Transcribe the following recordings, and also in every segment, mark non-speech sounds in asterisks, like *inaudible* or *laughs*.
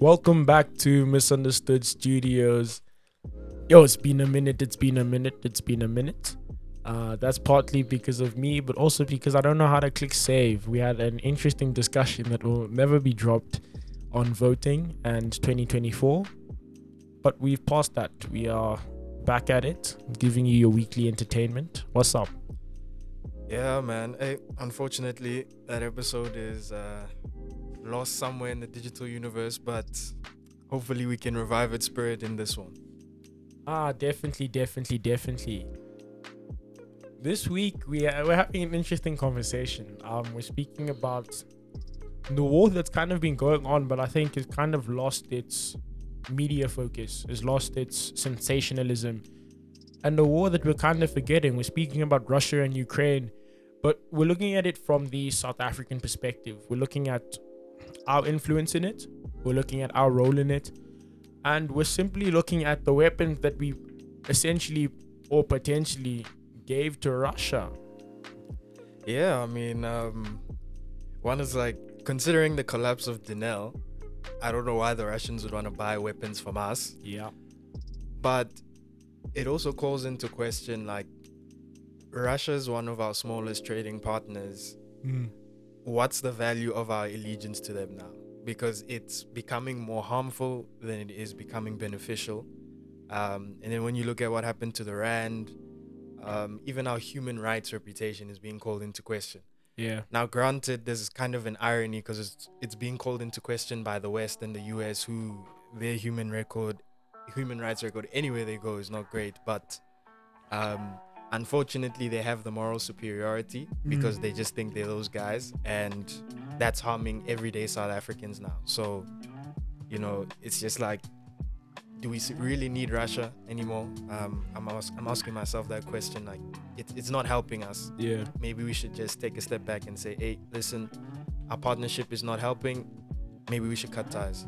Welcome back to Misunderstood Studios. Yo, it's been a minute, it's been a minute, it's been a minute. Uh, that's partly because of me, but also because I don't know how to click save. We had an interesting discussion that will never be dropped on voting and 2024, but we've passed that. We are back at it, giving you your weekly entertainment. What's up? Yeah, man. Hey, unfortunately, that episode is uh, lost somewhere in the digital universe, but hopefully we can revive its spirit in this one. Ah, definitely, definitely, definitely. This week we are, we're having an interesting conversation. Um, we're speaking about the war that's kind of been going on, but I think it's kind of lost its media focus, has lost its sensationalism, and the war that we're kind of forgetting. We're speaking about Russia and Ukraine, but we're looking at it from the South African perspective. We're looking at our influence in it. We're looking at our role in it, and we're simply looking at the weapons that we essentially or potentially gave to Russia. Yeah, I mean, um, one is like considering the collapse of Denel, I don't know why the Russians would want to buy weapons from us, Yeah. but it also calls into question like Russia is one of our smallest trading partners. What's the value of our allegiance to them now? Because it's becoming more harmful than it is becoming beneficial. Um, and then when you look at what happened to the Rand, um, even our human rights reputation is being called into question. Yeah. Now, granted, there's kind of an irony because it's it's being called into question by the West and the U.S., who their human record, human rights record, anywhere they go is not great. But um, unfortunately, they have the moral superiority because they just think they're those guys, and that's harming everyday South Africans now. So, you know, it's just like, do we really need Russia anymore? Um, I'm ask- I'm asking myself that question. Like, it, it's not helping us Yeah. maybe we should just take a step back and say, hey, listen, our partnership is not helping. Maybe we should cut ties.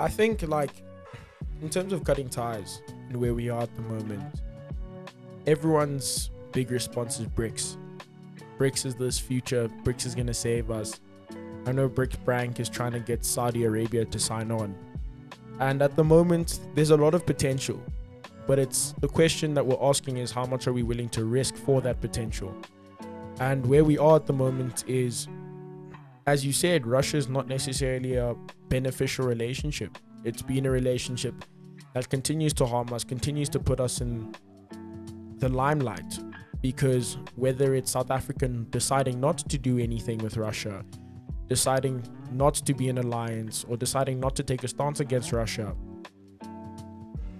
I think like in terms of cutting ties and where we are at the moment, everyone's big response is BRICS. BRICS is this future. BRICS is gonna save us. I know BRICS Bank is trying to get Saudi Arabia to sign on, and at the moment there's a lot of potential, but it's the question that we're asking is how much are we willing to risk for that potential, and where we are at the moment is, as you said, Russia is not necessarily a beneficial relationship. It's been a relationship that continues to harm us, continues to put us in the limelight. Because whether it's South African deciding not to do anything with Russia, deciding not to be in alliance, or deciding not to take a stance against Russia,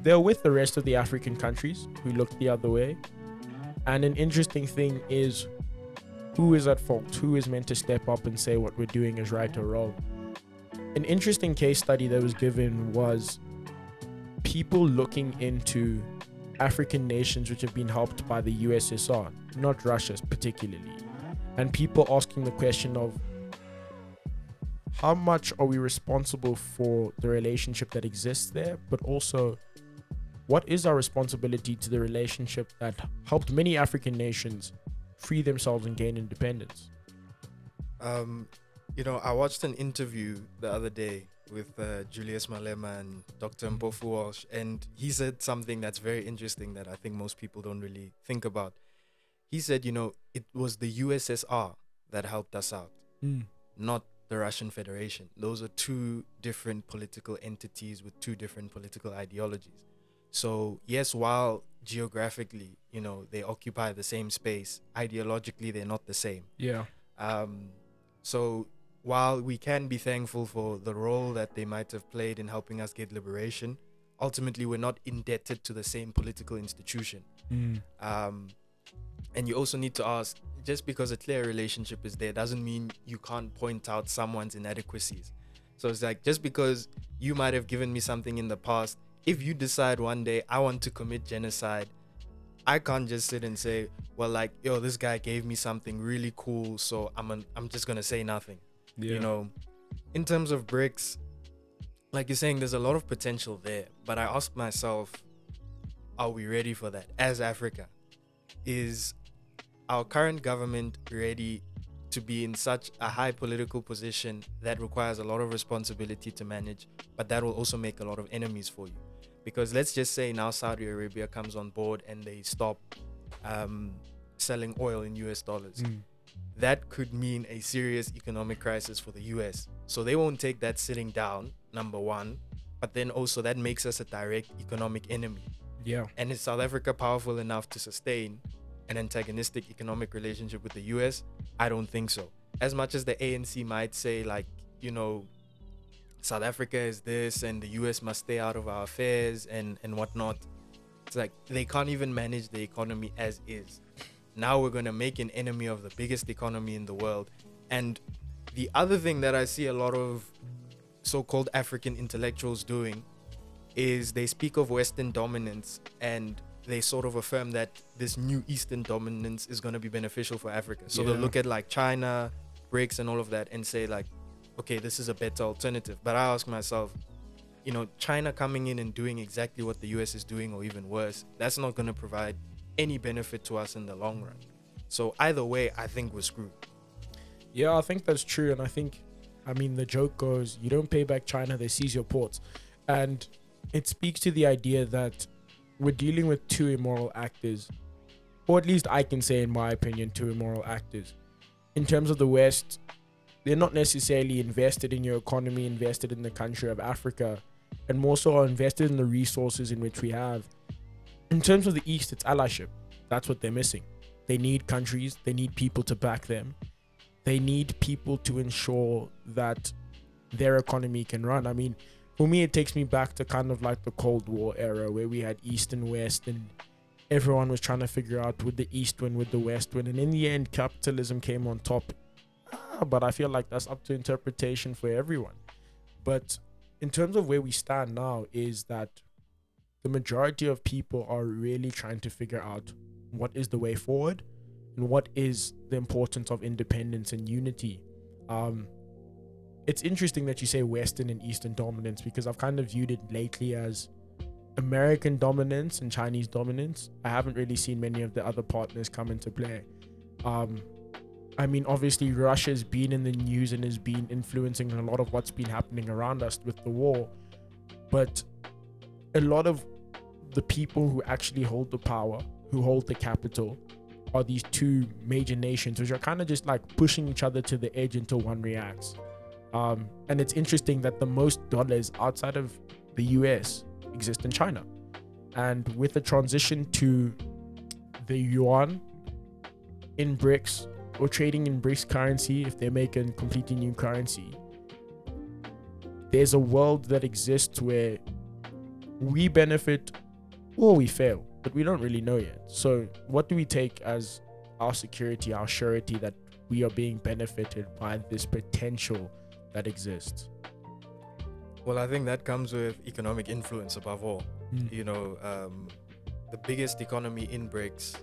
they're with the rest of the African countries who look the other way. And an interesting thing is who is at fault? Who is meant to step up and say what we're doing is right or wrong? an interesting case study that was given was people looking into African nations which have been helped by the USSR, not Russia particularly, and people asking the question of how much are we responsible for the relationship that exists there, but also what is our responsibility to the relationship that helped many African nations free themselves and gain independence? Um, you know, I watched an interview the other day with uh, Julius Malema and Dr. Mpofu Walsh, and he said something that's very interesting that I think most people don't really think about. He said, you know, it was the USSR that helped us out, not the Russian Federation. Those are two different political entities with two different political ideologies. So, yes, while geographically, you know, they occupy the same space, ideologically, they're not the same. Yeah. Um, so while we can be thankful for the role that they might have played in helping us get liberation, ultimately we're not indebted to the same political institution. Um, and you also need to ask just because a clear relationship is there doesn't mean you can't point out someone's inadequacies. So it's like just because you might have given me something in the past, if you decide one day I want to commit genocide, I can't just sit and say, well, like, yo, this guy gave me something really cool, so I'm an, I'm just gonna say nothing. You know, in terms of BRICS, like you're saying, there's a lot of potential there. But I ask myself, are we ready for that as Africa? Is our current government ready to be in such a high political position that requires a lot of responsibility to manage, but that will also make a lot of enemies for you. Because let's just say now Saudi Arabia comes on board and they stop um, selling oil in US dollars. Mm. That could mean a serious economic crisis for the US. So they won't take that sitting down, number one. But then also, that makes us a direct economic enemy. Yeah. And is South Africa powerful enough to sustain an antagonistic economic relationship with the US? I don't think so. As much as the ANC might say, like, you know, South Africa is this and the US must stay out of our affairs and, and whatnot, it's like they can't even manage the economy as is. Now we're going to make an enemy of the biggest economy in the world. And the other thing that I see a lot of so called African intellectuals doing is they speak of Western dominance and they sort of affirm that this new Eastern dominance is going to be beneficial for Africa. So they'll look at like China, BRICS, and all of that and say, like, okay, this is a better alternative. But I ask myself, you know, China coming in and doing exactly what the US is doing or even worse, that's not going to provide any benefit to us in the long run. So either way, I think we're screwed. Yeah, I think that's true. And I think, I mean, the joke goes, you don't pay back China, they seize your ports. And it speaks to the idea that we're dealing with two immoral actors, or at least I can say, in my opinion, two immoral actors. In terms of the West, they're not necessarily invested in your economy, invested in the country of Africa, and more so are invested in the resources in which we have. In terms of the East, it's allyship. That's what they're missing. They need countries, they need people to back them they need people to ensure that their economy can run. I mean, for me, it takes me back to kind of like the Cold War era where we had East and West, and everyone was trying to figure out would the East win, would the West win, and in the end, capitalism came on top. Ah, But I feel like that's up to interpretation for everyone. But in terms of where we stand now, is that the majority of people are really trying to figure out what is the way forward and what is the importance of independence and unity. Um, it's interesting that you say Western and Eastern dominance because I've kind of viewed it lately as American dominance and Chinese dominance. I haven't really seen many of the other partners come into play. Um, I mean, obviously, Russia's been in the news and has been influencing a lot of what's been happening around us with the war, but a lot of the people who actually hold the power, who hold the capital, are these two major nations, which are kind of just like pushing each other to the edge until one reacts. Um, and it's interesting that the most dollars outside of the US exist in China. And with the transition to the yuan in BRICS or trading in BRICS currency, if they make a completely new currency, there's a world that exists where we benefit or we fail, but we don't really know yet. So, what do we take as our security, our surety that we are being benefited by this potential that exists? Well, I think that comes with economic influence above all. You know, um, the biggest economy in BRICS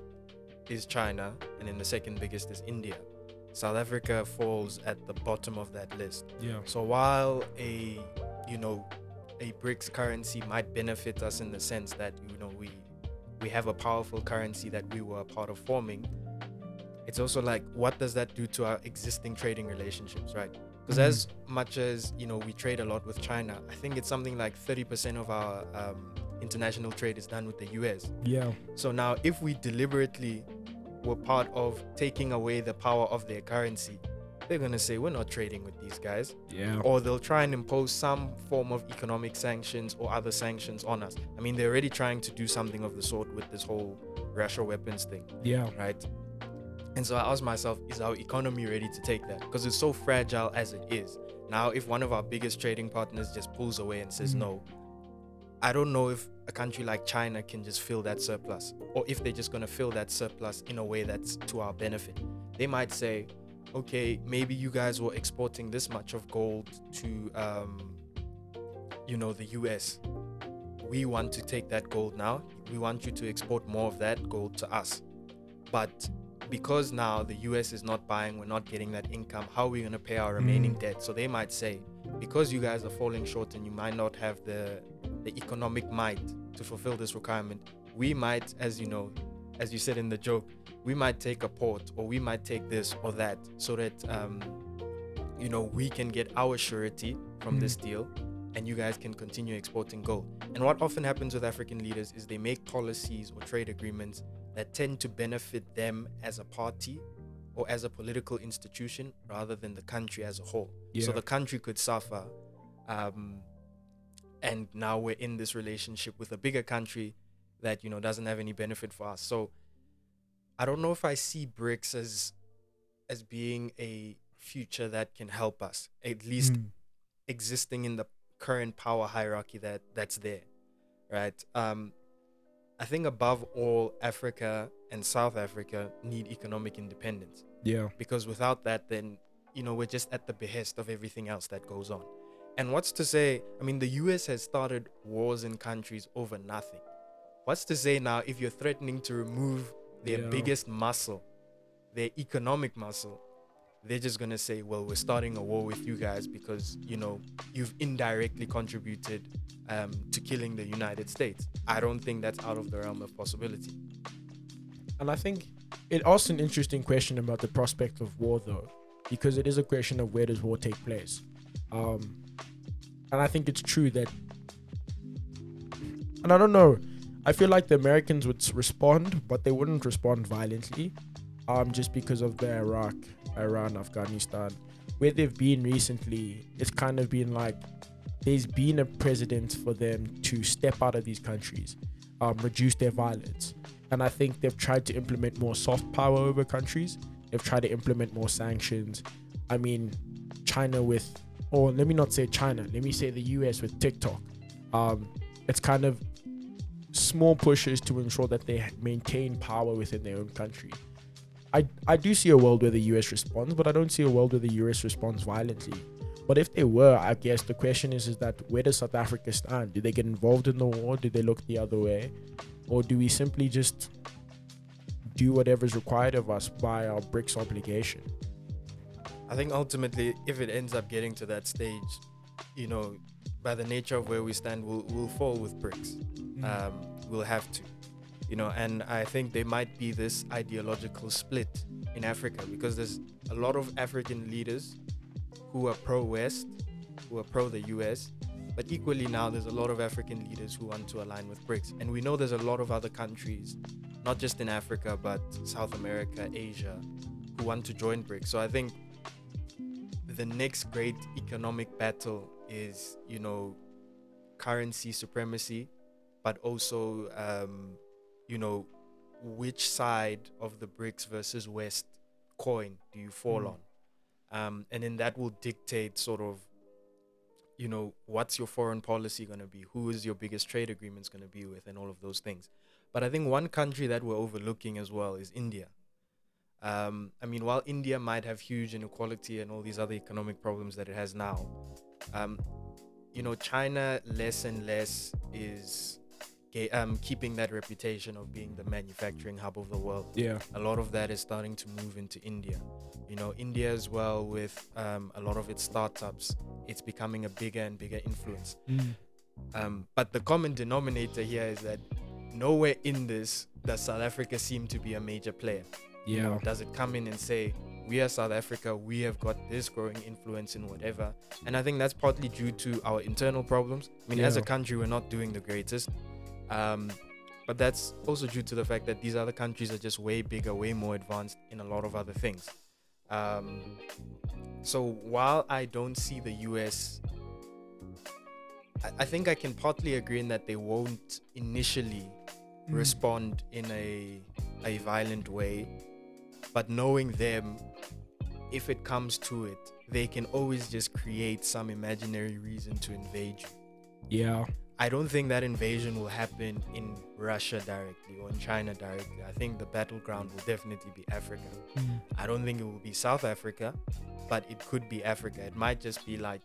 is China, and then the second biggest is India. South Africa falls at the bottom of that list. Yeah. So while a you know a BRICS currency might benefit us in the sense that you know we we have a powerful currency that we were a part of forming, it's also like what does that do to our existing trading relationships, right? Because Mhm. as much as you know we trade a lot with China, I think it's something like 30% of our um, international trade is done with the US. Yeah. So now, if we deliberately were part of taking away the power of their currency, they're gonna say we're not trading with these guys, Yeah. or they'll try and impose some form of economic sanctions or other sanctions on us. I mean, they're already trying to do something of the sort with this whole Russia weapons thing, Yeah. right? And so I asked myself, is our economy ready to take that? Because it's so fragile as it is. Now, if one of our biggest trading partners just pulls away and says Mhm. no, I don't know if a country like China can just fill that surplus, or if they're just going to fill that surplus in a way that's to our benefit. They might say, okay, maybe you guys were exporting this much of gold to, um, you know, the US. We want to take that gold now. We want you to export more of that gold to us. But because now the US is not buying, we're not getting that income, how are we going to pay our remaining Mm. debt? So they might say, because you guys are falling short and you might not have the the economic might to fulfill this requirement, we might, as you know, as you said in the joke, we might take a port or we might take this or that so that um, you know we can get our surety from this deal and you guys can continue exporting gold. And what often happens with african leaders is they make policies or trade agreements that tend to benefit them as a party or as a political institution rather than the country as a whole. So the country could suffer um, and now we're in this relationship with a bigger country that you know doesn't have any benefit for us. So i don't know if i see BRICS as as being a future that can help us at least Mm. existing in the current power hierarchy that that's there right um i think above all africa and south africa need economic independence Yeah. because without that then you know we're just at the behest of everything else that goes on and what's to say i mean the us has started wars in countries over nothing what's to say now if you're threatening to remove their Yeah. biggest muscle their economic muscle they're just going to say well we're starting a war with you guys because you know you've indirectly contributed um, to killing the united states i don't think that's out of the realm of possibility And I think it asks an interesting question about the prospect of war, though, because it is a question of where does war take place. Um, and I think it's true that, and I don't know, I feel like the Americans would respond, but they wouldn't respond violently, um, just because of the Iraq, Iran, Afghanistan, where they've been recently. It's kind of been like there's been a precedent for them to step out of these countries, um, reduce their violence and I think they've tried to implement more soft power over countries. They've tried to implement more sanctions. I mean, China with, or let me not say China, let me say the US with TikTok. Um, it's kind of small pushes to ensure that they maintain power within their own country. I, I do see a world where the US responds, but I don't see a world where the US responds violently. But if they were, I guess the question is, is that where does South Africa stand? Do they get involved in the war? Do they look the other way? or do we simply just do whatever is required of us by our BRICS obligation? I think ultimately, if it ends up getting to that stage, you know, by the nature of where we stand, we'll, we'll fall with BRICS. Um, we'll have to, you know, and I think there might be this ideological split in Africa because there's a lot of African leaders who are pro West, who are pro the US, but equally now there's a lot of African leaders who want to align with BRICS. And we know there's a lot of other countries, not just in Africa, but South America, Asia, who want to join BRICS. So I think the next great economic battle is, you know, currency supremacy, but also, um, you know, which side of the BRICS versus West coin do you fall Mm. on? Um, and then that will dictate sort of, you know, what's your foreign policy going to be? Who is your biggest trade agreements going to be with, and all of those things. But I think one country that we're overlooking as well is India. Um, I mean, while India might have huge inequality and all these other economic problems that it has now, um, you know, China less and less is um, keeping that reputation of being the manufacturing hub of the world. Yeah. A lot of that is starting to move into India. You know, India as well with um, a lot of its startups, it's becoming a bigger and bigger influence. Um, but the common denominator here is that nowhere in this does South Africa seem to be a major player. Yeah. does it come in and say, we are South Africa, we have got this growing influence in whatever? And I think that's partly due to our internal problems. I mean, as a country, we're not doing the greatest. Um, but that's also due to the fact that these other countries are just way bigger, way more advanced in a lot of other things. Um, so while I don't see the US, I, I think I can partly agree in that they won't initially Mm. respond in a a violent way but knowing them if it comes to it they can always just create some imaginary reason to invade you. Yeah. i don't think that invasion will happen in russia directly or in china directly. I think the battleground will definitely be africa. I don't think it will be south africa but it could be africa. It might just be like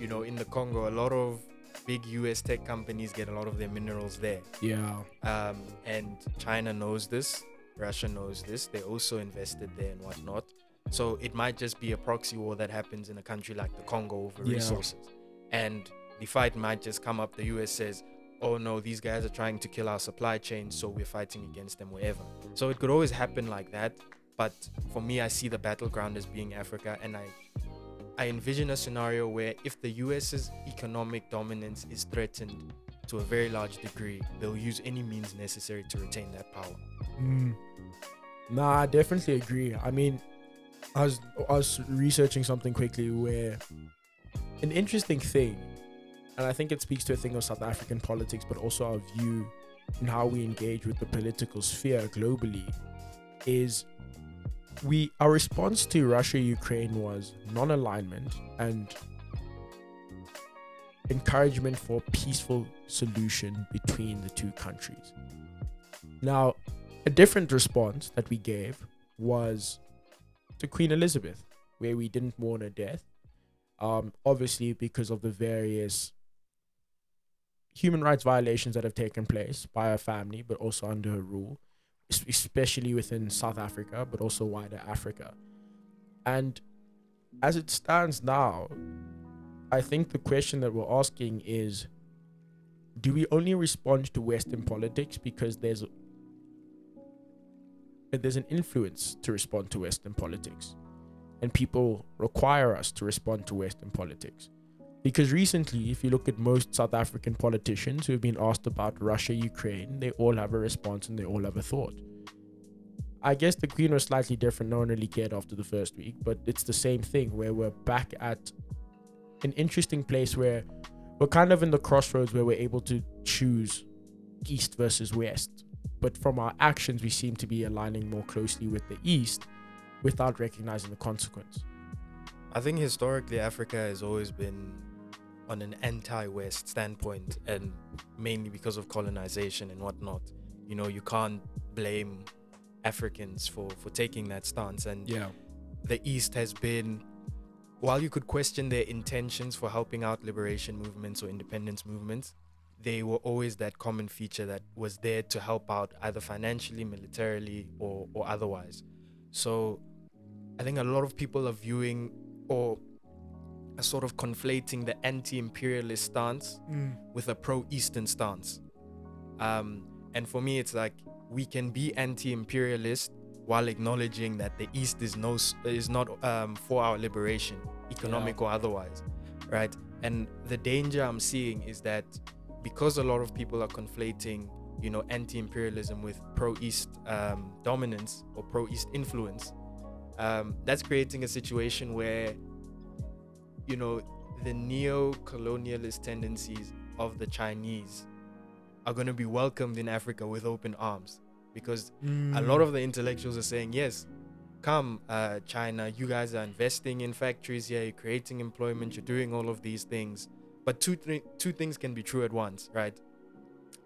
you know in the congo a lot of big us tech companies get a lot of their minerals there. Yeah. um, and China knows this, Russia knows this. They also invested there and whatnot. So it might just be a proxy war that happens in a country like the Congo over Yeah. resources. And the fight might just come up. The US says, oh no, these guys are trying to kill our supply chain, so we're fighting against them wherever. So it could always happen like that. But for me, I see the battleground as being Africa, and I I envision a scenario where if the US's economic dominance is threatened to a very large degree, they'll use any means necessary to retain that power. Mm. Nah, I definitely agree. I mean, I was I was researching something quickly where an interesting thing, and I think it speaks to a thing of South African politics, but also our view and how we engage with the political sphere globally, is we our response to Russia Ukraine was non-alignment and encouragement for peaceful solution between the two countries. Now, a different response that we gave was to Queen Elizabeth, where we didn't mourn her death. Um, obviously, because of the various human rights violations that have taken place by her family, but also under her rule, especially within South Africa, but also wider Africa. And as it stands now, I think the question that we're asking is do we only respond to Western politics because there's there's an influence to respond to Western politics, and people require us to respond to Western politics. Because recently, if you look at most South African politicians who have been asked about Russia, Ukraine, they all have a response and they all have a thought. I guess the Queen was slightly different. No one really cared after the first week, but it's the same thing where we're back at an interesting place where we're kind of in the crossroads where we're able to choose East versus West but from our actions, we seem to be aligning more closely with the East without recognizing the consequence. I think historically Africa has always been on an anti-West standpoint, and mainly because of colonization and whatnot. You know, you can't blame Africans for for taking that stance, and Yeah. the East has been. While you could question their intentions for helping out liberation movements or independence movements, they were always that common feature that was there to help out either financially, militarily, or, or otherwise. So I think a lot of people are viewing or are sort of conflating the anti imperialist stance with a pro Eastern stance. Um, and for me, it's like we can be anti imperialist while acknowledging that the East is no is not um, for our liberation, economic or otherwise, right? And the danger I'm seeing is that because a lot of people are conflating, you know, anti-imperialism with pro-East um, dominance or pro-East influence, um, that's creating a situation where, you know, the neo-colonialist tendencies of the Chinese are going to be welcomed in Africa with open arms because a lot of the intellectuals are saying yes come uh, china you guys are investing in factories here you're creating employment you're doing all of these things. But two, th- two things can be true at once right?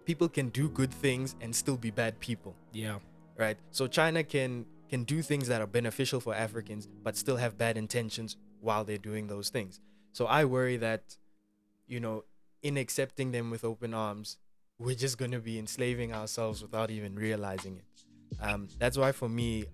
People can do good things and still be bad people. Yeah. right? So china can can do things that are beneficial for africans but still have bad intentions while they're doing those things. So i worry that you know in accepting them with open arms we're just going to be enslaving ourselves without even realizing it um, that's why for me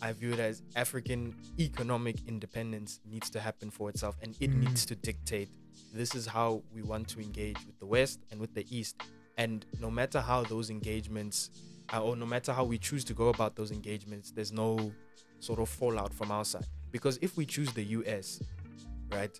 i view it as african economic independence needs to happen for itself and it Mm. needs to dictate this is how we want to engage with the west and with the east and no matter how those engagements uh, or no matter how we choose to go about those engagements, there's no sort of fallout from our side. Because if we choose the US, right,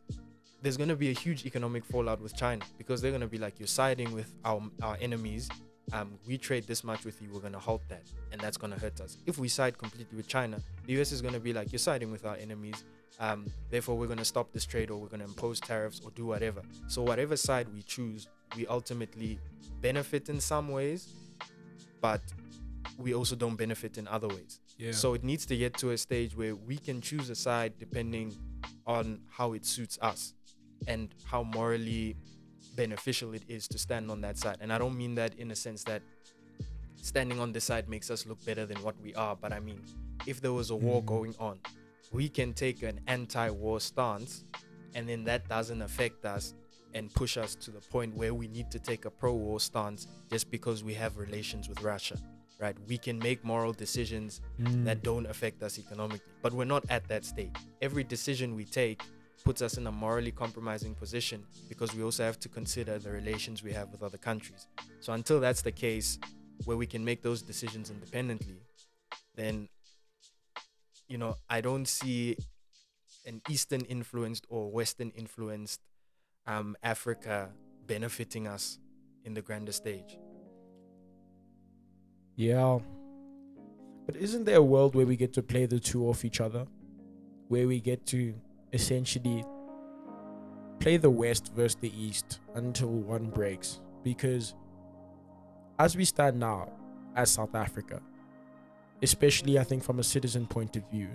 there's going to be a huge economic fallout with China because they're going to be like, you're siding with our, our enemies. Um, we trade this much with you, we're going to halt that. And that's going to hurt us. If we side completely with China, the US is going to be like, you're siding with our enemies. Um, therefore, we're going to stop this trade or we're going to impose tariffs or do whatever. So, whatever side we choose, we ultimately benefit in some ways, but we also don't benefit in other ways. Yeah. So it needs to get to a stage where we can choose a side depending on how it suits us and how morally beneficial it is to stand on that side. And I don't mean that in a sense that standing on this side makes us look better than what we are, but I mean if there was a war Mhm. going on, we can take an anti-war stance and then that doesn't affect us and push us to the point where we need to take a pro-war stance just because we have relations with Russia, right? We can make moral decisions Mm. that don't affect us economically, but we're not at that state. Every decision we take puts us in a morally compromising position because we also have to consider the relations we have with other countries. So until that's the case, where we can make those decisions independently, then you know I don't see an Eastern influenced or Western influenced um, Africa benefiting us in the grander stage. Yeah. But isn't there a world where we get to play the two off each other? Where we get to essentially play the West versus the East until one breaks? Because as we stand now, as South Africa, especially I think from a citizen point of view,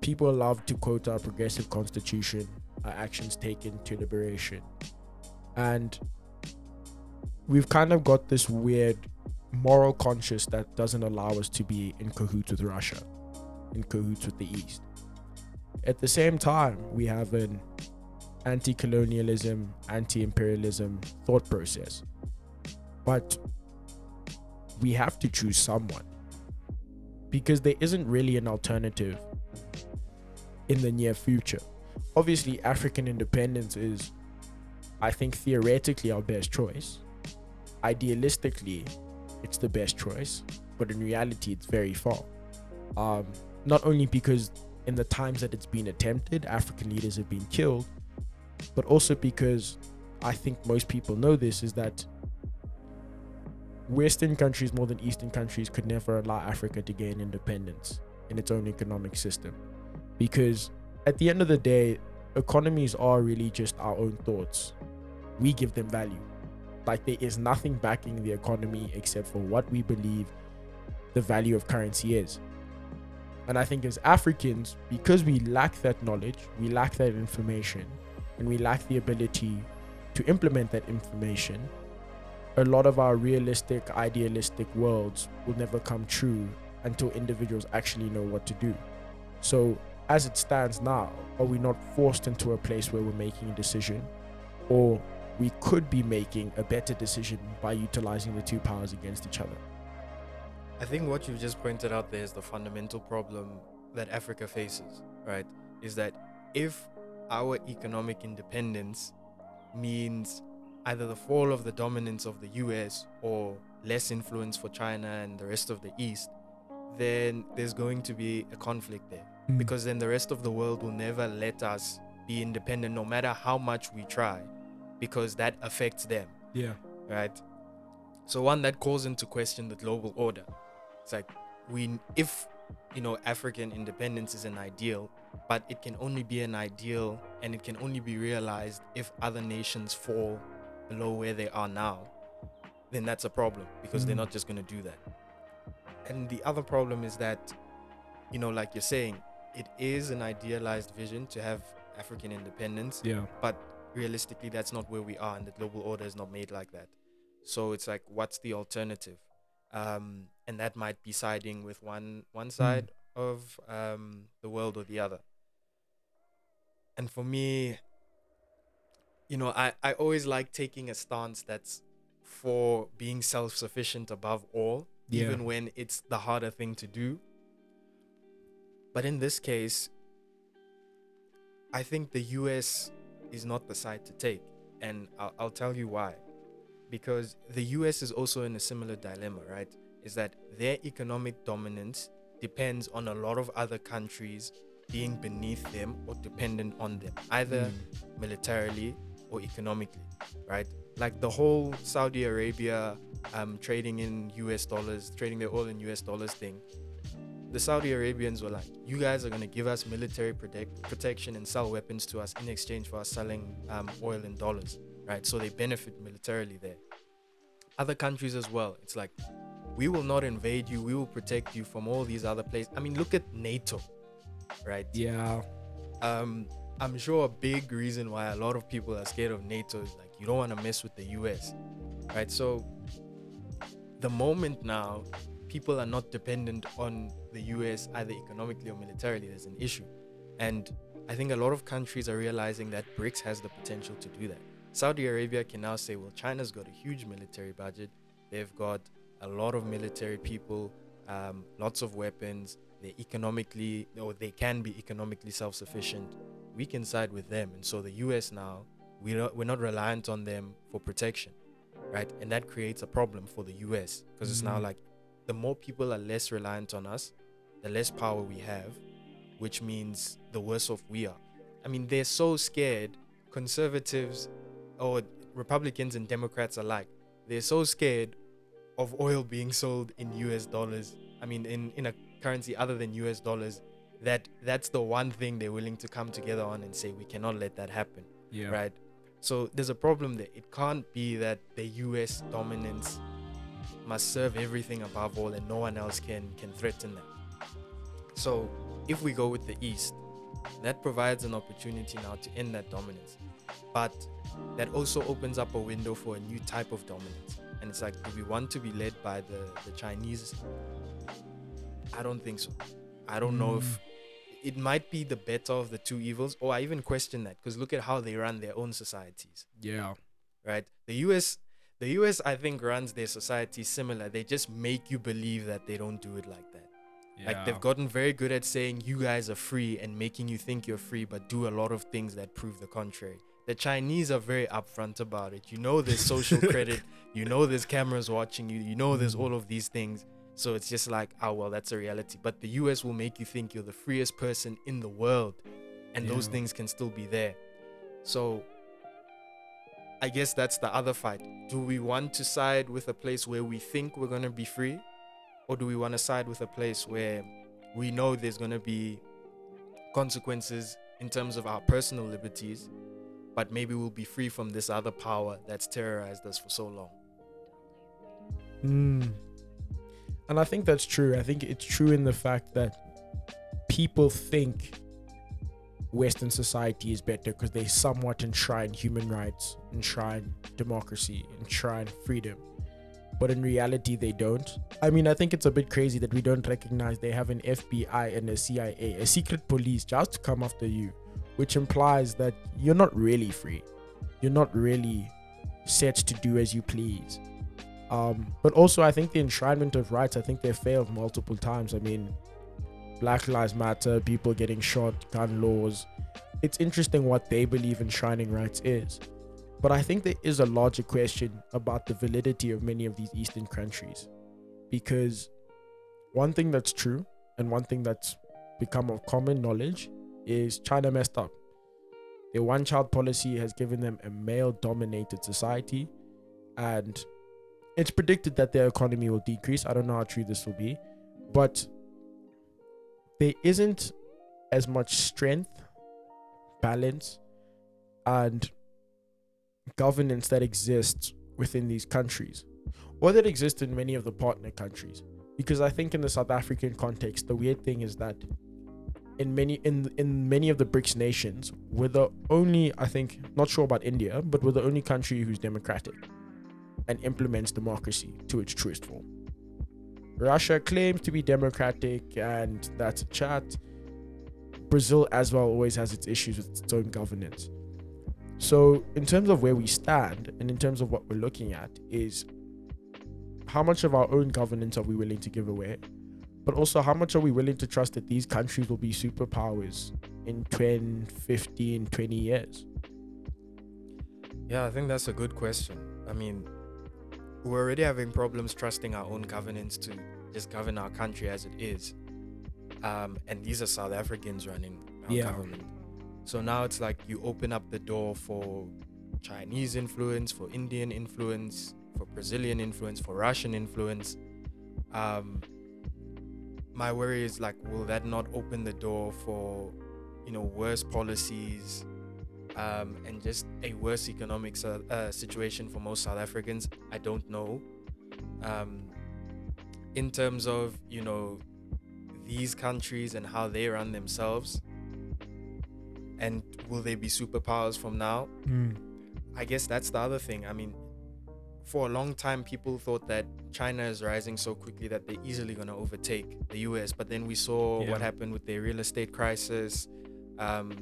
people love to quote our progressive constitution, our actions taken to liberation. And we've kind of got this weird moral conscience that doesn't allow us to be in cahoots with Russia, in cahoots with the East. At the same time, we have an anti colonialism, anti imperialism thought process. But we have to choose someone because there isn't really an alternative in the near future. Obviously, African independence is, I think, theoretically our best choice. Idealistically, it's the best choice, but in reality, it's very far. Um, not only because in the times that it's been attempted, African leaders have been killed, but also because I think most people know this is that Western countries more than Eastern countries could never allow Africa to gain independence in its own economic system. Because at the end of the day, economies are really just our own thoughts. We give them value. Like there is nothing backing the economy except for what we believe the value of currency is. And I think as Africans, because we lack that knowledge, we lack that information, and we lack the ability to implement that information, a lot of our realistic, idealistic worlds will never come true until individuals actually know what to do. So, as it stands now, are we not forced into a place where we're making a decision? Or we could be making a better decision by utilizing the two powers against each other? I think what you've just pointed out there is the fundamental problem that Africa faces, right? Is that if our economic independence means either the fall of the dominance of the US or less influence for China and the rest of the East, then there's going to be a conflict there. Mm. Because then the rest of the world will never let us be independent no matter how much we try, because that affects them, yeah, right? So, one that calls into question the global order. It's like, we, if, you know, African independence is an ideal, but it can only be an ideal and it can only be realized if other nations fall below where they are now, then that's a problem because they're Mm. not just going to do that. And the other problem is that, you know, like you're saying, it is an idealized vision to have African independence, yeah, but realistically, that's not where we are, and the global order is not made like that. So it's like, what's the alternative? Um, and that might be siding with one one side of um, the world or the other. And for me, you know, I, I always like taking a stance that's for being self sufficient above all, Yeah. even when it's the harder thing to do. But in this case, I think the US is not the side to take. And I'll, I'll tell you why. Because the US is also in a similar dilemma, right? Is that their economic dominance depends on a lot of other countries being beneath them or dependent on them, either Mm. militarily or economically, right? Like the whole Saudi Arabia um, trading in US dollars, trading their oil in US dollars thing. The Saudi Arabians were like, you guys are going to give us military protect- protection and sell weapons to us in exchange for us selling um, oil in dollars, right? So they benefit militarily there. Other countries as well. It's like, we will not invade you. We will protect you from all these other places. I mean, look at NATO, right? yeah, um, I'm sure a big reason why a lot of people are scared of NATO is like you don't want to mess with the US, right? So the moment now people are not dependent on the US either economically or militarily, there's an issue. And I think a lot of countries are realizing that BRICS has the potential to do that. Saudi Arabia can now say, well, China's got a huge military budget. They've got a lot of military people, um, lots of weapons. They're economically, or they can be economically self sufficient. we can side with them. And so the US now, we not, we're not reliant on them for protection, right? And that creates a problem for the US because it's now Mhm. like the more people are less reliant on us, the less power we have, which means the worse off we are. I mean, they're so scared, conservatives or Republicans and Democrats alike, they're so scared of oil being sold in US dollars. I mean, in, in a currency other than US dollars, that that's the one thing they're willing to come together on and say we cannot let that happen, Yeah. right? So there's a problem there. It can't be that the US dominance must serve everything above all and no one else can can threaten that. So if we go with the East, that provides an opportunity now to end that dominance. But that also opens up a window for a new type of dominance. And it's like, do we want to be led by the, the Chinese? I don't think so. I don't know if mm. it might be the better of the two evils, or I even question that because look at how they run their own societies Yeah. right? The US, the US, I think runs their society similar. They just make you believe that they don't do it like that. Like they've gotten very good at saying you guys are free and making you think you're free, but do a lot of things that prove the contrary. The Chinese are very upfront about it. You know there's social *laughs* credit. You know there's cameras watching you. You know there's hmm. all of these things. So it's just like, oh well, that's a reality. But the US will make you think you're the freest person in the world, and those things can still be there. So I guess that's the other fight. Do we want to side with a place where we think we're gonna be free, or do we want to side with a place where we know there's gonna be consequences in terms of our personal liberties, but maybe we'll be free from this other power that's terrorized us for so long? Mm. And I think that's true. I think it's true in the fact that people think Western society is better because they somewhat enshrine human rights, enshrine democracy, enshrine freedom. But in reality, they don't. I mean, I think it's a bit crazy that we don't recognize they have an FBI and a CIA, a secret police just to come after you, which implies that you're not really free. You're not really set to do as you please. Um, but also, I think the enshrinement of rights, I think they failed multiple times. I mean, Black Lives Matter, people getting shot, gun laws. It's interesting what they believe enshrining rights is. But I think there is a larger question about the validity of many of these Eastern countries. Because one thing that's true and one thing that's become of common knowledge is China messed up. Their one child policy has given them a male dominated society and it's predicted that their economy will decrease. I don't know how true this will be, but there isn't as much strength, balance, and governance that exists within these countries, or that exists in many of the partner countries. Because I think in the South African context, the weird thing is that in many in in many of the BRICS nations, we're the only I think not sure about India, but we're the only country who's democratic and implements democracy to its truest form. Russia claims to be democratic, and that's a chat. Brazil, as well, always has its issues with its own governance. So, in terms of where we stand, and in terms of what we're looking at, is how much of our own governance are we willing to give away? But also, how much are we willing to trust that these countries will be superpowers in 10, 15, 20 years? Yeah, I think that's a good question. I mean, we're already having problems trusting our own governance to just govern our country as it is. Um, and these are South Africans running our Yeah. government. So now it's like you open up the door for Chinese influence, for Indian influence, for Brazilian influence, for Russian influence. Um, my worry is like, will that not open the door for, you know, worse policies, um, and just a worse economic uh, situation for most South Africans. I don't know. Um, in terms of you know these countries and how they run themselves, and will they be superpowers from now? I guess that's the other thing. I mean, for a long time, people thought that China is rising so quickly that they're easily going to overtake the US. But then we saw Yeah. what happened with their real estate crisis. Um,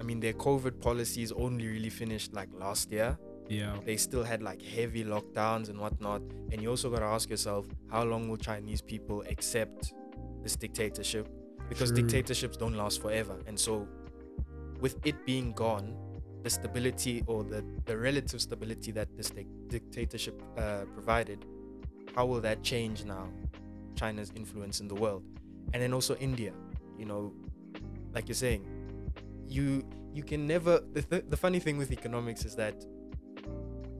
I mean, their COVID policies only really finished like last year. Yeah. They still had like heavy lockdowns and whatnot. And you also got to ask yourself, how long will Chinese people accept this dictatorship? Because True. dictatorships don't last forever. And so with it being gone, the stability or the, the relative stability that this dic- dictatorship uh, provided, how will that change now China's influence in the world? And then also India, you know, like you're saying, you you can never. The, th- the funny thing with economics is that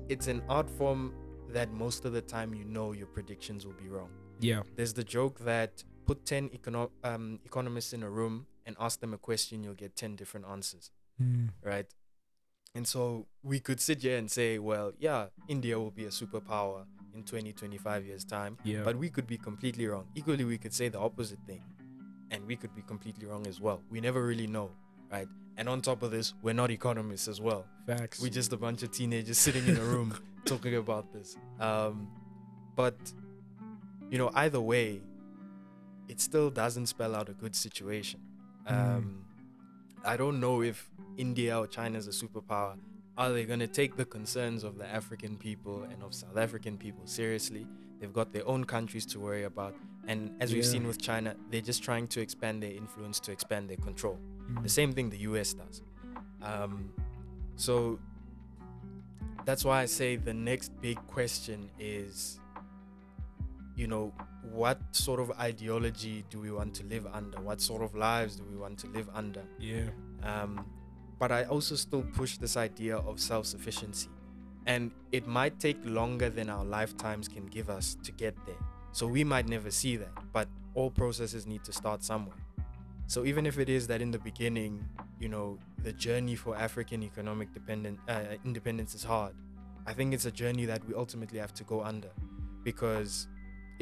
it's an art form that most of the time you know your predictions will be wrong. Yeah. There's the joke that put 10 econo- um, economists in a room and ask them a question, you'll get 10 different answers, right? And so we could sit here and say, well, yeah, India will be a superpower in 20, 25 years' time, Yeah. but we could be completely wrong. Equally, we could say the opposite thing, and we could be completely wrong as well. We never really know, right? And on top of this, we're not economists as well. facts. We're just a bunch of teenagers sitting in a room *laughs* talking about this. Um, but you know, either way, it still doesn't spell out a good situation. Mm. Um, I don't know if India or China is a superpower. Are they going to take the concerns of the African people and of South African people seriously? They've got their own countries to worry about. And as we've seen with China, they're just trying to expand their influence to expand their control. Mm. The same thing the US does. Um, so that's why I say the next big question is, you know, what sort of ideology do we want to live under? What sort of lives do we want to live under? Yeah. Um, but I also still push this idea of self sufficiency. And it might take longer than our lifetimes can give us to get there. So we might never see that, but all processes need to start somewhere. So even if it is that in the beginning, you know, the journey for African economic dependent uh, independence is hard, I think it's a journey that we ultimately have to go under, because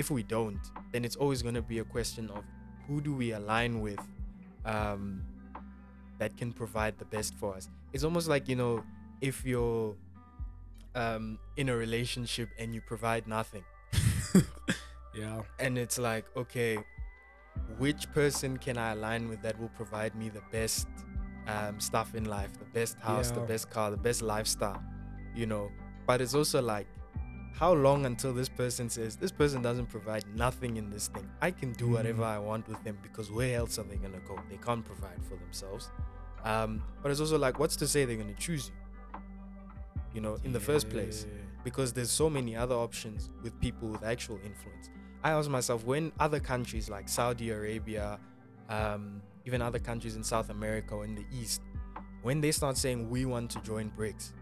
if we don't, then it's always going to be a question of who do we align with, um, that can provide the best for us. It's almost like you know, if you're um, in a relationship and you provide nothing, *laughs* Yeah. and it's like okay which person can i align with that will provide me the best um, stuff in life the best house the best car the best lifestyle you know but it's also like how long until this person says this person doesn't provide nothing in this thing. I can do whatever Mm. i want with them because where else are they going to go? They can't provide for themselves. Um, but it's also like what's to say they're going to choose you? You know in the first place. Because there's so many other options with people with actual influence. I ask myself when other countries like Saudi Arabia, um, even other countries in South America or in the East, when they start saying we want to join BRICS,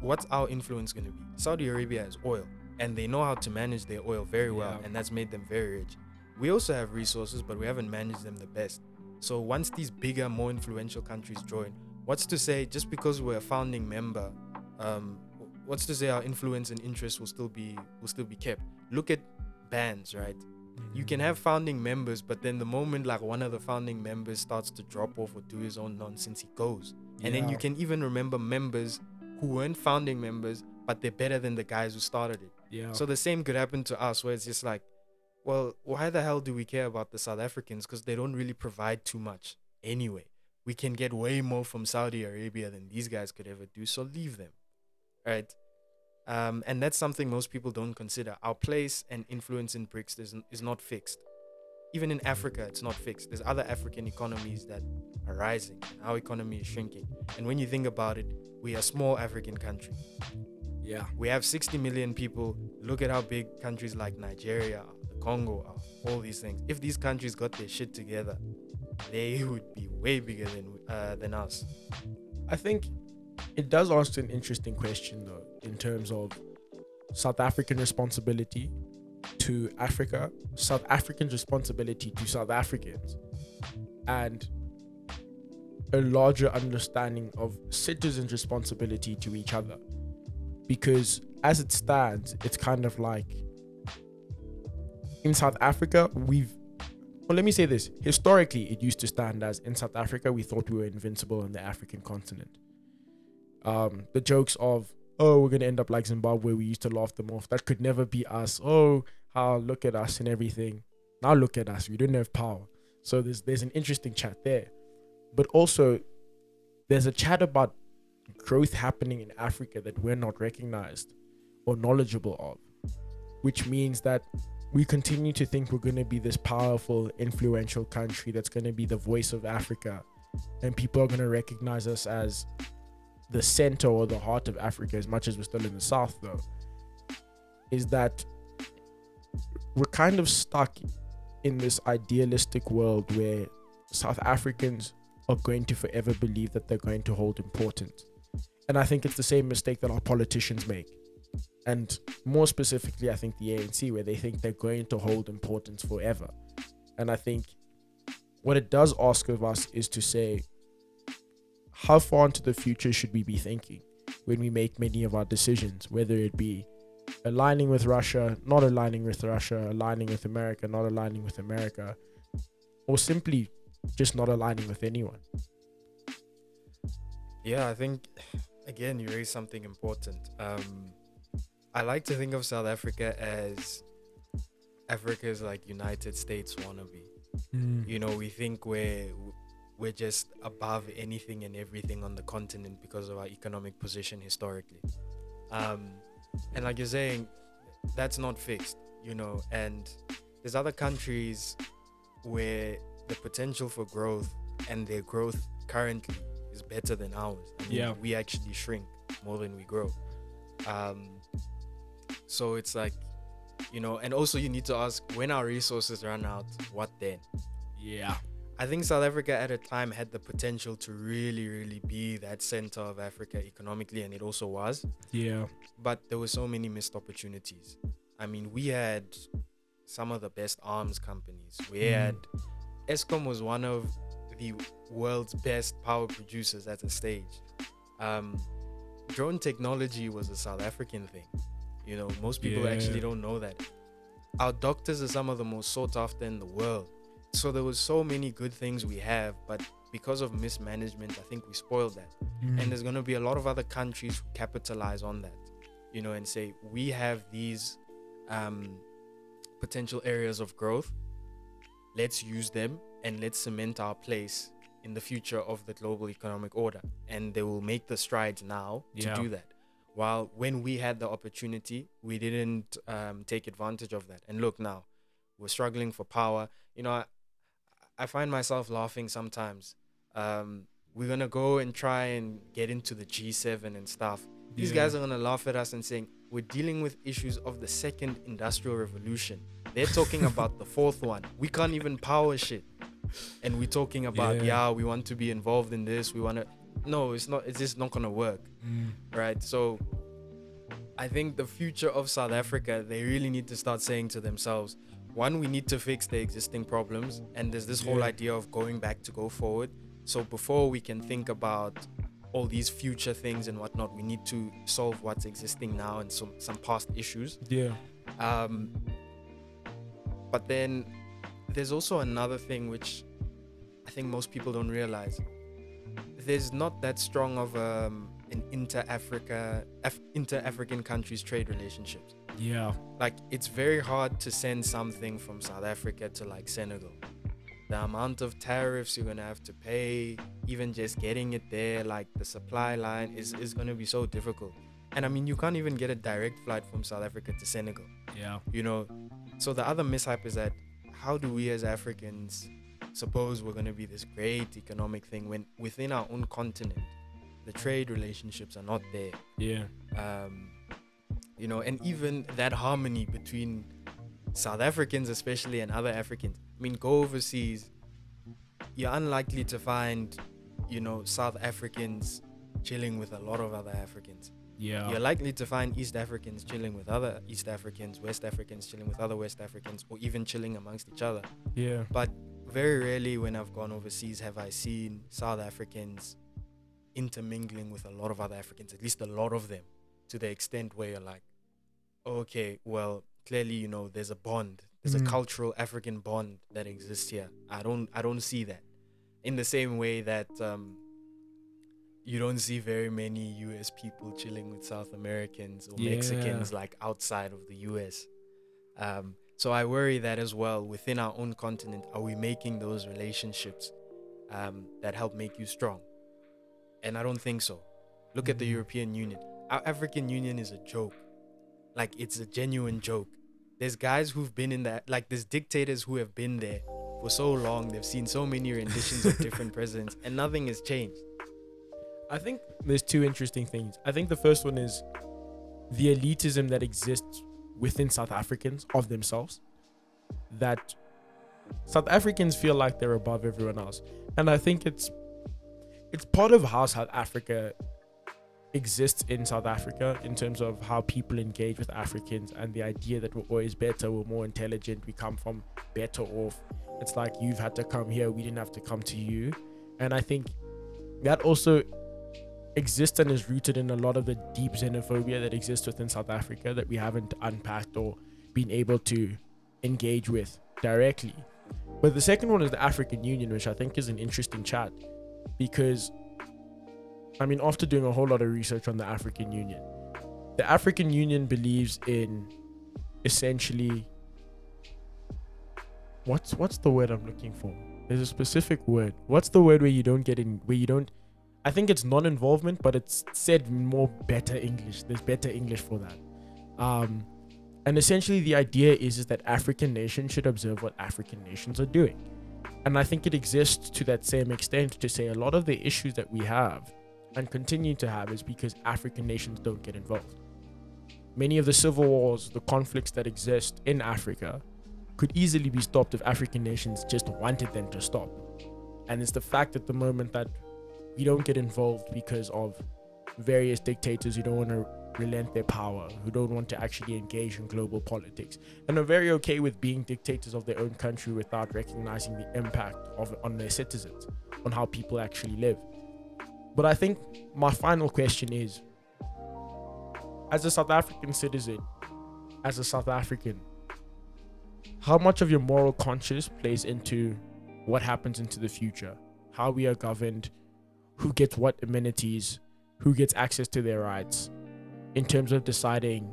what's our influence going to be? Saudi Arabia has oil and they know how to manage their oil very well, Yeah. and that's made them very rich. We also have resources, but we haven't managed them the best. So once these bigger, more influential countries join, what's to say just because we're a founding member, um, what's to say our influence and interest will still be will still be kept? Look at bands, right? You can have founding members, but then the moment like one of the founding members starts to drop off or do his own nonsense, he goes. And then you can even remember members who weren't founding members, but they're better than the guys who started it. Yeah. So the same could happen to us, where it's just like, well, why the hell do we care about the South Africans? Because they don't really provide too much anyway. We can get way more from Saudi Arabia than these guys could ever do. So leave them, right? Um, and that's something most people don't consider. Our place and influence in BRICS is, is not fixed. Even in Africa, it's not fixed. There's other African economies that are rising. Our economy is shrinking. And when you think about it, we are a small African country. yeah. We have 60 million people. Look at how big countries like Nigeria, the Congo are, all these things. If these countries got their shit together, they would be way bigger than uh, than us. I think it does ask an interesting question though, in terms of South African responsibility to Africa, South Africans' responsibility to South Africans, and a larger understanding of citizens' responsibility to each other. Because as it stands, it's kind of like in South Africa, we've well, let me say this. Historically, it used to stand as in South Africa, we thought we were invincible on the African continent. Um, the jokes of, oh, we're going to end up like Zimbabwe, we used to laugh them off. That could never be us. Oh, how look at us and everything. Now look at us. We didn't have power. So there's there's an interesting chat there. But also, there's a chat about growth happening in Africa that we're not recognized or knowledgeable of, which means that we continue to think we're going to be this powerful, influential country that's going to be the voice of Africa. and people are going to recognize us as the center or the heart of Africa, as much as we're still in the south, though, is that we're kind of stuck in this idealistic world where South Africans are going to forever believe that they're going to hold importance. And I think it's the same mistake that our politicians make. And more specifically, I think the ANC, where they think they're going to hold importance forever. And I think what it does ask of us is to say, how far into the future should we be thinking when we make many of our decisions, whether it be aligning with Russia, not aligning with Russia, aligning with America, not aligning with America, or simply just not aligning with anyone. Yeah, I think again you raised something important. Um, I like to think of South Africa as Africa's like United States wannabe. Mm. You know, we think we're we're just above anything and everything on the continent because of our economic position historically. Um, and like you're saying, that's not fixed, you know, and there's other countries where the potential for growth and their growth currently is better than ours. I mean, Yeah. We actually shrink more than we grow. Um, so it's like, you know, and also you need to ask when our resources run out, what then? Yeah. I think South Africa at a time had the potential to really, really be that center of Africa economically, and it also was. Yeah. But there were so many missed opportunities. I mean, we had some of the best arms companies. We Mm. had Eskom was one of the world's best power producers at the stage. Um, drone technology was a South African thing. You know, most people Yeah. actually don't know that. Our doctors are some of the most sought after in the world. So there was so many good things we have, but because of mismanagement, I think we spoiled that. Mm. and there's going to be a lot of other countries who capitalize on that you know and say we have these um, potential areas of growth. Let's use them and let's cement our place in the future of the global economic order. And they will make the strides now Yeah. to do that. While when we had the opportunity we didn't um, take advantage of that. And look now we're struggling for power. You know i, find myself laughing sometimes um, we're gonna go and try and get into the G7 and stuff. These Yeah. guys are gonna laugh at us and saying we're dealing with issues of the second industrial revolution. They're talking *laughs* about the fourth one. We can't even power shit, and we're talking about Yeah. yeah, we want to be involved in this. We want to. No, it's not. It's just not gonna work, Mm. right? So, I think the future of South Africa, they really need to start saying to themselves, one, we need to fix the existing problems, and there's this whole idea of going back to go forward. So before we can think about all these future things and whatnot, we need to solve what's existing now and some some past issues. Yeah. Um, but then there's also another thing which I think most people don't realize. There's not that strong of um, an inter-Africa, Af- inter-African countries trade relationships. Yeah. Like it's very hard to send something from South Africa to like Senegal. The amount of tariffs you're gonna have to pay, even just getting it there, like the supply line is is gonna be so difficult. And I mean, you can't even get a direct flight from South Africa to Senegal Yeah. you know so the other mishap is that how do we as africans suppose we're to be this great economic thing when within our own continent the trade relationships are not there Yeah. um, you know and even that harmony between south africans especially and other africans i mean go overseas you're unlikely to find you know south africans chilling with a lot of other africans Yeah. you're likely to find East Africans chilling with other East Africans, West Africans chilling with other West Africans, or even chilling amongst each other. Yeah. But very rarely, when I've gone overseas, have I seen South Africans intermingling with a lot of other Africans, at least a lot of them, to the extent where you're like, okay, well, clearly, you know, there's a bond, there's Mm. a cultural African bond that exists here. I don't, I don't see that. In the same way that um, you don't see very many US people chilling with South Americans or Yeah. Mexicans like outside of the US. Um, so I worry that as well within our own continent, are we making those relationships um, that help make you strong? And I don't think so. Look at the Mhm. European Union. Our African Union is a joke. Like it's a genuine joke. There's guys who've been in that, like there's dictators who have been there for so long. They've seen so many renditions of different *laughs* presidents, and nothing has changed. I think there's two interesting things. I think the first one is the elitism that exists within South Africans of themselves. That South Africans feel like they're above everyone else. And I think it's it's part of how South Africa exists in South Africa in terms of how people engage with Africans and the idea that we're always better, we're more intelligent, we come from better off. It's like you've had to come here, we didn't have to come to you. And I think that also exists and is rooted in a lot of the deep xenophobia that exists within South Africa that we haven't unpacked or been able to engage with directly. But the second one is the African Union, which I think is an interesting chat because, I mean, after doing a whole lot of research on the African Union, the African Union believes in essentially what's what's the word I'm looking for? There's a specific word. What's the word where you don't get in where you don't I think it's non-involvement, but it's said more better English. There's better English for that. Um, and essentially, the idea is, is that African nations should observe what African nations are doing. And I think it exists to that same extent to say a lot of the issues that we have and continue to have is because African nations don't get involved. Many of the civil wars, the conflicts that exist in Africa, could easily be stopped if African nations just wanted them to stop. And it's the fact at the moment that we don't get involved because of various dictators who don't want to relent their power, who don't want to actually engage in global politics, and are very okay with being dictators of their own country without recognizing the impact of on their citizens, on how people actually live. But I think my final question is as a South African citizen, as a South African, how much of your moral conscience plays into what happens into the future, how we are governed, who gets what amenities, who gets access to their rights, in terms of deciding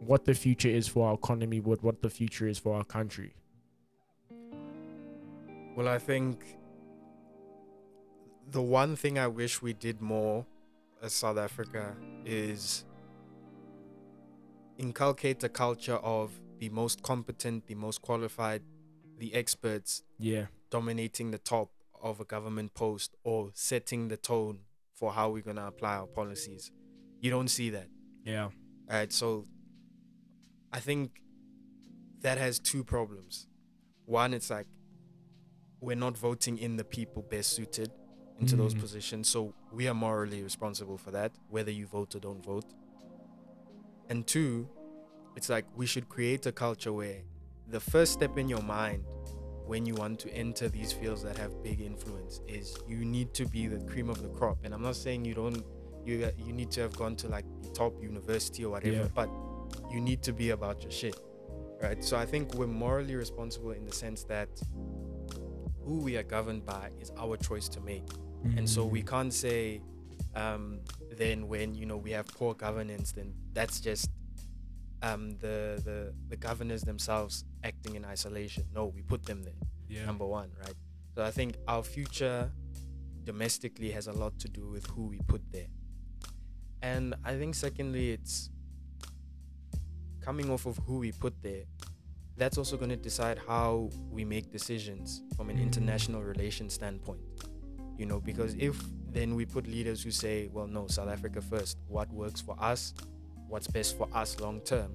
what the future is for our economy, what what the future is for our country. Well, I think the one thing I wish we did more as South Africa is inculcate a culture of the most competent, the most qualified, the experts Yeah. dominating the top of a government post or setting the tone for how we're going to apply our policies. You don't see that. Yeah. Right. So I think that has two problems. One, it's like we're not voting in the people best suited into those Mm. positions. So we are morally responsible for that, whether you vote or don't vote. And two, it's like we should create a culture where the first step in your mind when you want to enter these fields that have big influence is you need to be the cream of the crop. And I'm not saying you don't you you need to have gone to like the top university or whatever, Yeah. but you need to be about your shit. Right? So I think we're morally responsible in the sense that who we are governed by is our choice to make. And so Mm. we can't say um, then when you know we have poor governance, then that's just um, the, the the governors themselves acting in isolation. No, we put them there. yeah. Number one, right? So I think our future domestically has a lot to do with who we put there. And I think secondly, it's coming off of who we put there. That's also going to decide how we make decisions from an international relations standpoint. You know, because if then we put leaders who say, well, no, South Africa first, what works for us, what's best for us long term,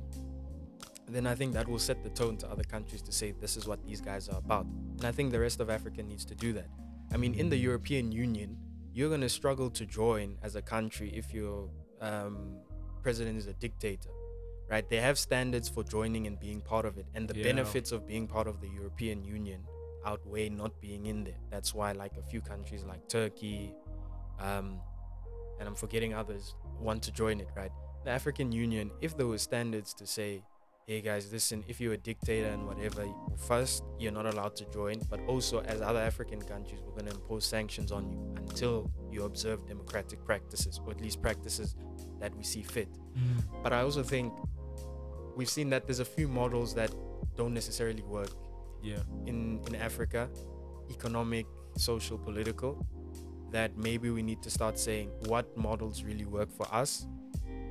then I think that will set the tone to other countries to say this is what these guys are about. And I think the rest of Africa needs to do that. I mean, in the European Union, you're going to struggle to join as a country if your um, president is a dictator, right? They have standards for joining and being part of it, and the Yeah. benefits of being part of the European Union outweigh not being in there. That's why, like a few countries like Turkey, um, and I'm forgetting others, want to join it, right? The African Union, if there were standards to say, hey guys, listen, if you're a dictator and whatever, first, you're not allowed to join, but also, as other African countries, we're going to impose sanctions on you until you observe democratic practices, or at least practices that we see fit. Mm. But I also think we've seen that there's a few models that don't necessarily work Yeah. in in Africa, economic, social, political, that maybe we need to start saying what models really work for us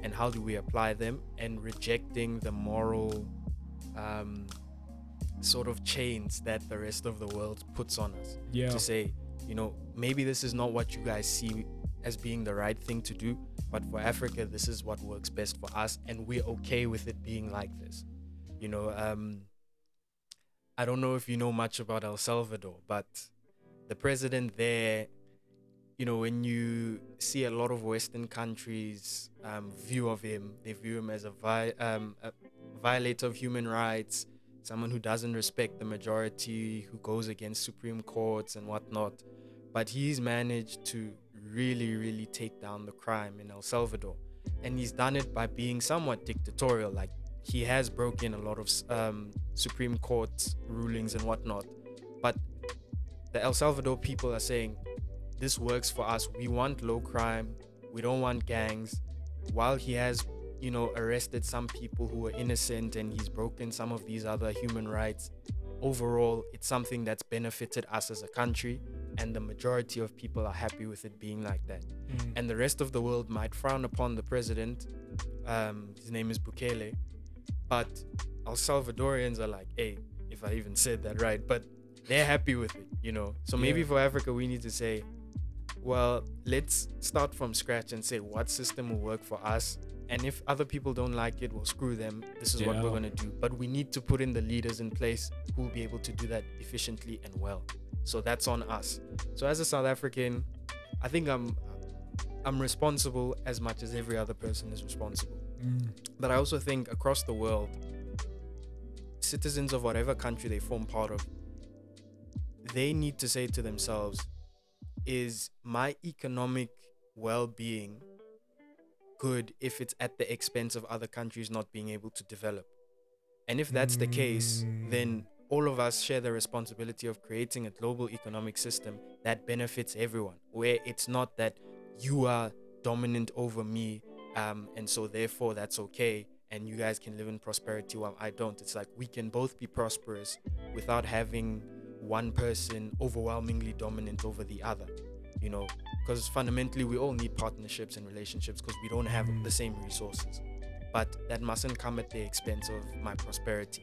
and how do we apply them and rejecting the moral um, sort of chains that the rest of the world puts on us Yeah. to say, you know, maybe this is not what you guys see as being the right thing to do, but for Africa, this is what works best for us, and we're okay with it being like this. You know, um, I don't know if you know much about El Salvador, but the president there, you know, when you see a lot of Western countries' um, view of him, they view him as a, vi- um, a violator of human rights, someone who doesn't respect the majority, who goes against Supreme Courts and whatnot. But he's managed to really, really take down the crime in El Salvador. And he's done it by being somewhat dictatorial. Like, he has broken a lot of um, Supreme Court rulings and whatnot. But the El Salvador people are saying, this works for us. We want low crime. We don't want gangs. While he has, you know, arrested some people who were innocent and he's broken some of these other human rights, overall, it's something that's benefited us as a country. And the majority of people are happy with it being like that. Mm. And the rest of the world might frown upon the president. Um, his name is Bukele. But El Salvadorians are like, hey, if I even said that right, but they're happy with it, you know. So maybe Yeah. for Africa, we need to say, well, let's start from scratch and say what system will work for us. And if other people don't like it, well, screw them. This is what we're going to do. But we need to put in the leaders in place who will be able to do that efficiently and well. So that's on us. So as a South African, I think I'm I'm responsible as much as every other person is responsible. Mm. But I also think across the world, citizens of whatever country they form part of, they need to say to themselves, is my economic well being good if it's at the expense of other countries not being able to develop? And if that's the case, then all of us share the responsibility of creating a global economic system that benefits everyone, where it's not that you are dominant over me, um, and so therefore that's okay, and you guys can live in prosperity while I don't. It's like we can both be prosperous without having one person overwhelmingly dominant over the other, you know, because fundamentally we all need partnerships and relationships because we don't have the same resources. But that mustn't come at the expense of my prosperity,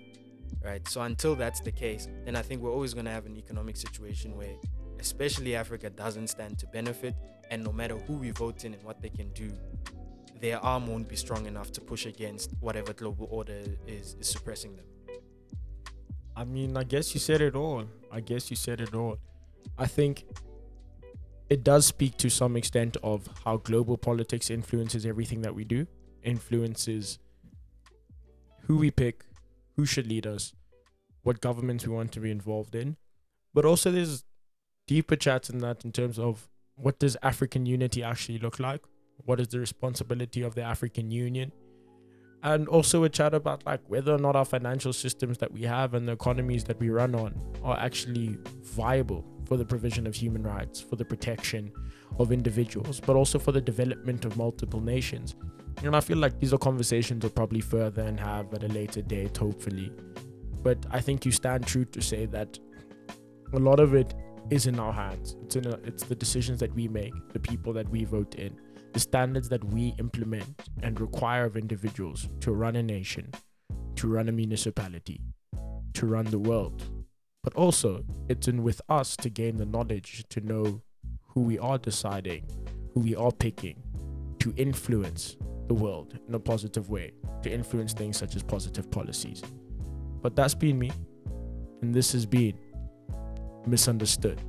right? So until that's the case, then I think we're always going to have an economic situation where, especially Africa, doesn't stand to benefit. And no matter who we vote in and what they can do, their arm won't be strong enough to push against whatever global order is, is suppressing them. I mean, I guess you said it all. I guess you said it all. I think it does speak to some extent of how global politics influences everything that we do, influences who we pick, who should lead us, what governments we want to be involved in. But also, there's deeper chats in that in terms of what does African unity actually look like? What is the responsibility of the African Union? And also a chat about like whether or not our financial systems that we have and the economies that we run on are actually viable for the provision of human rights for the protection of individuals but also for the development of multiple nations. And i feel like these are conversations we'll probably further and have at a later date hopefully. But i think you stand true to say that a lot of it is in our hands. It's in a, it's the decisions that we make the people that we vote in the standards that we implement and require of individuals to run a nation, to run a municipality, to run the world. But also, it's in with us to gain the knowledge to know who we are deciding, who we are picking, to influence the world in a positive way, to influence things such as positive policies. But that's been me, and this has been misunderstood.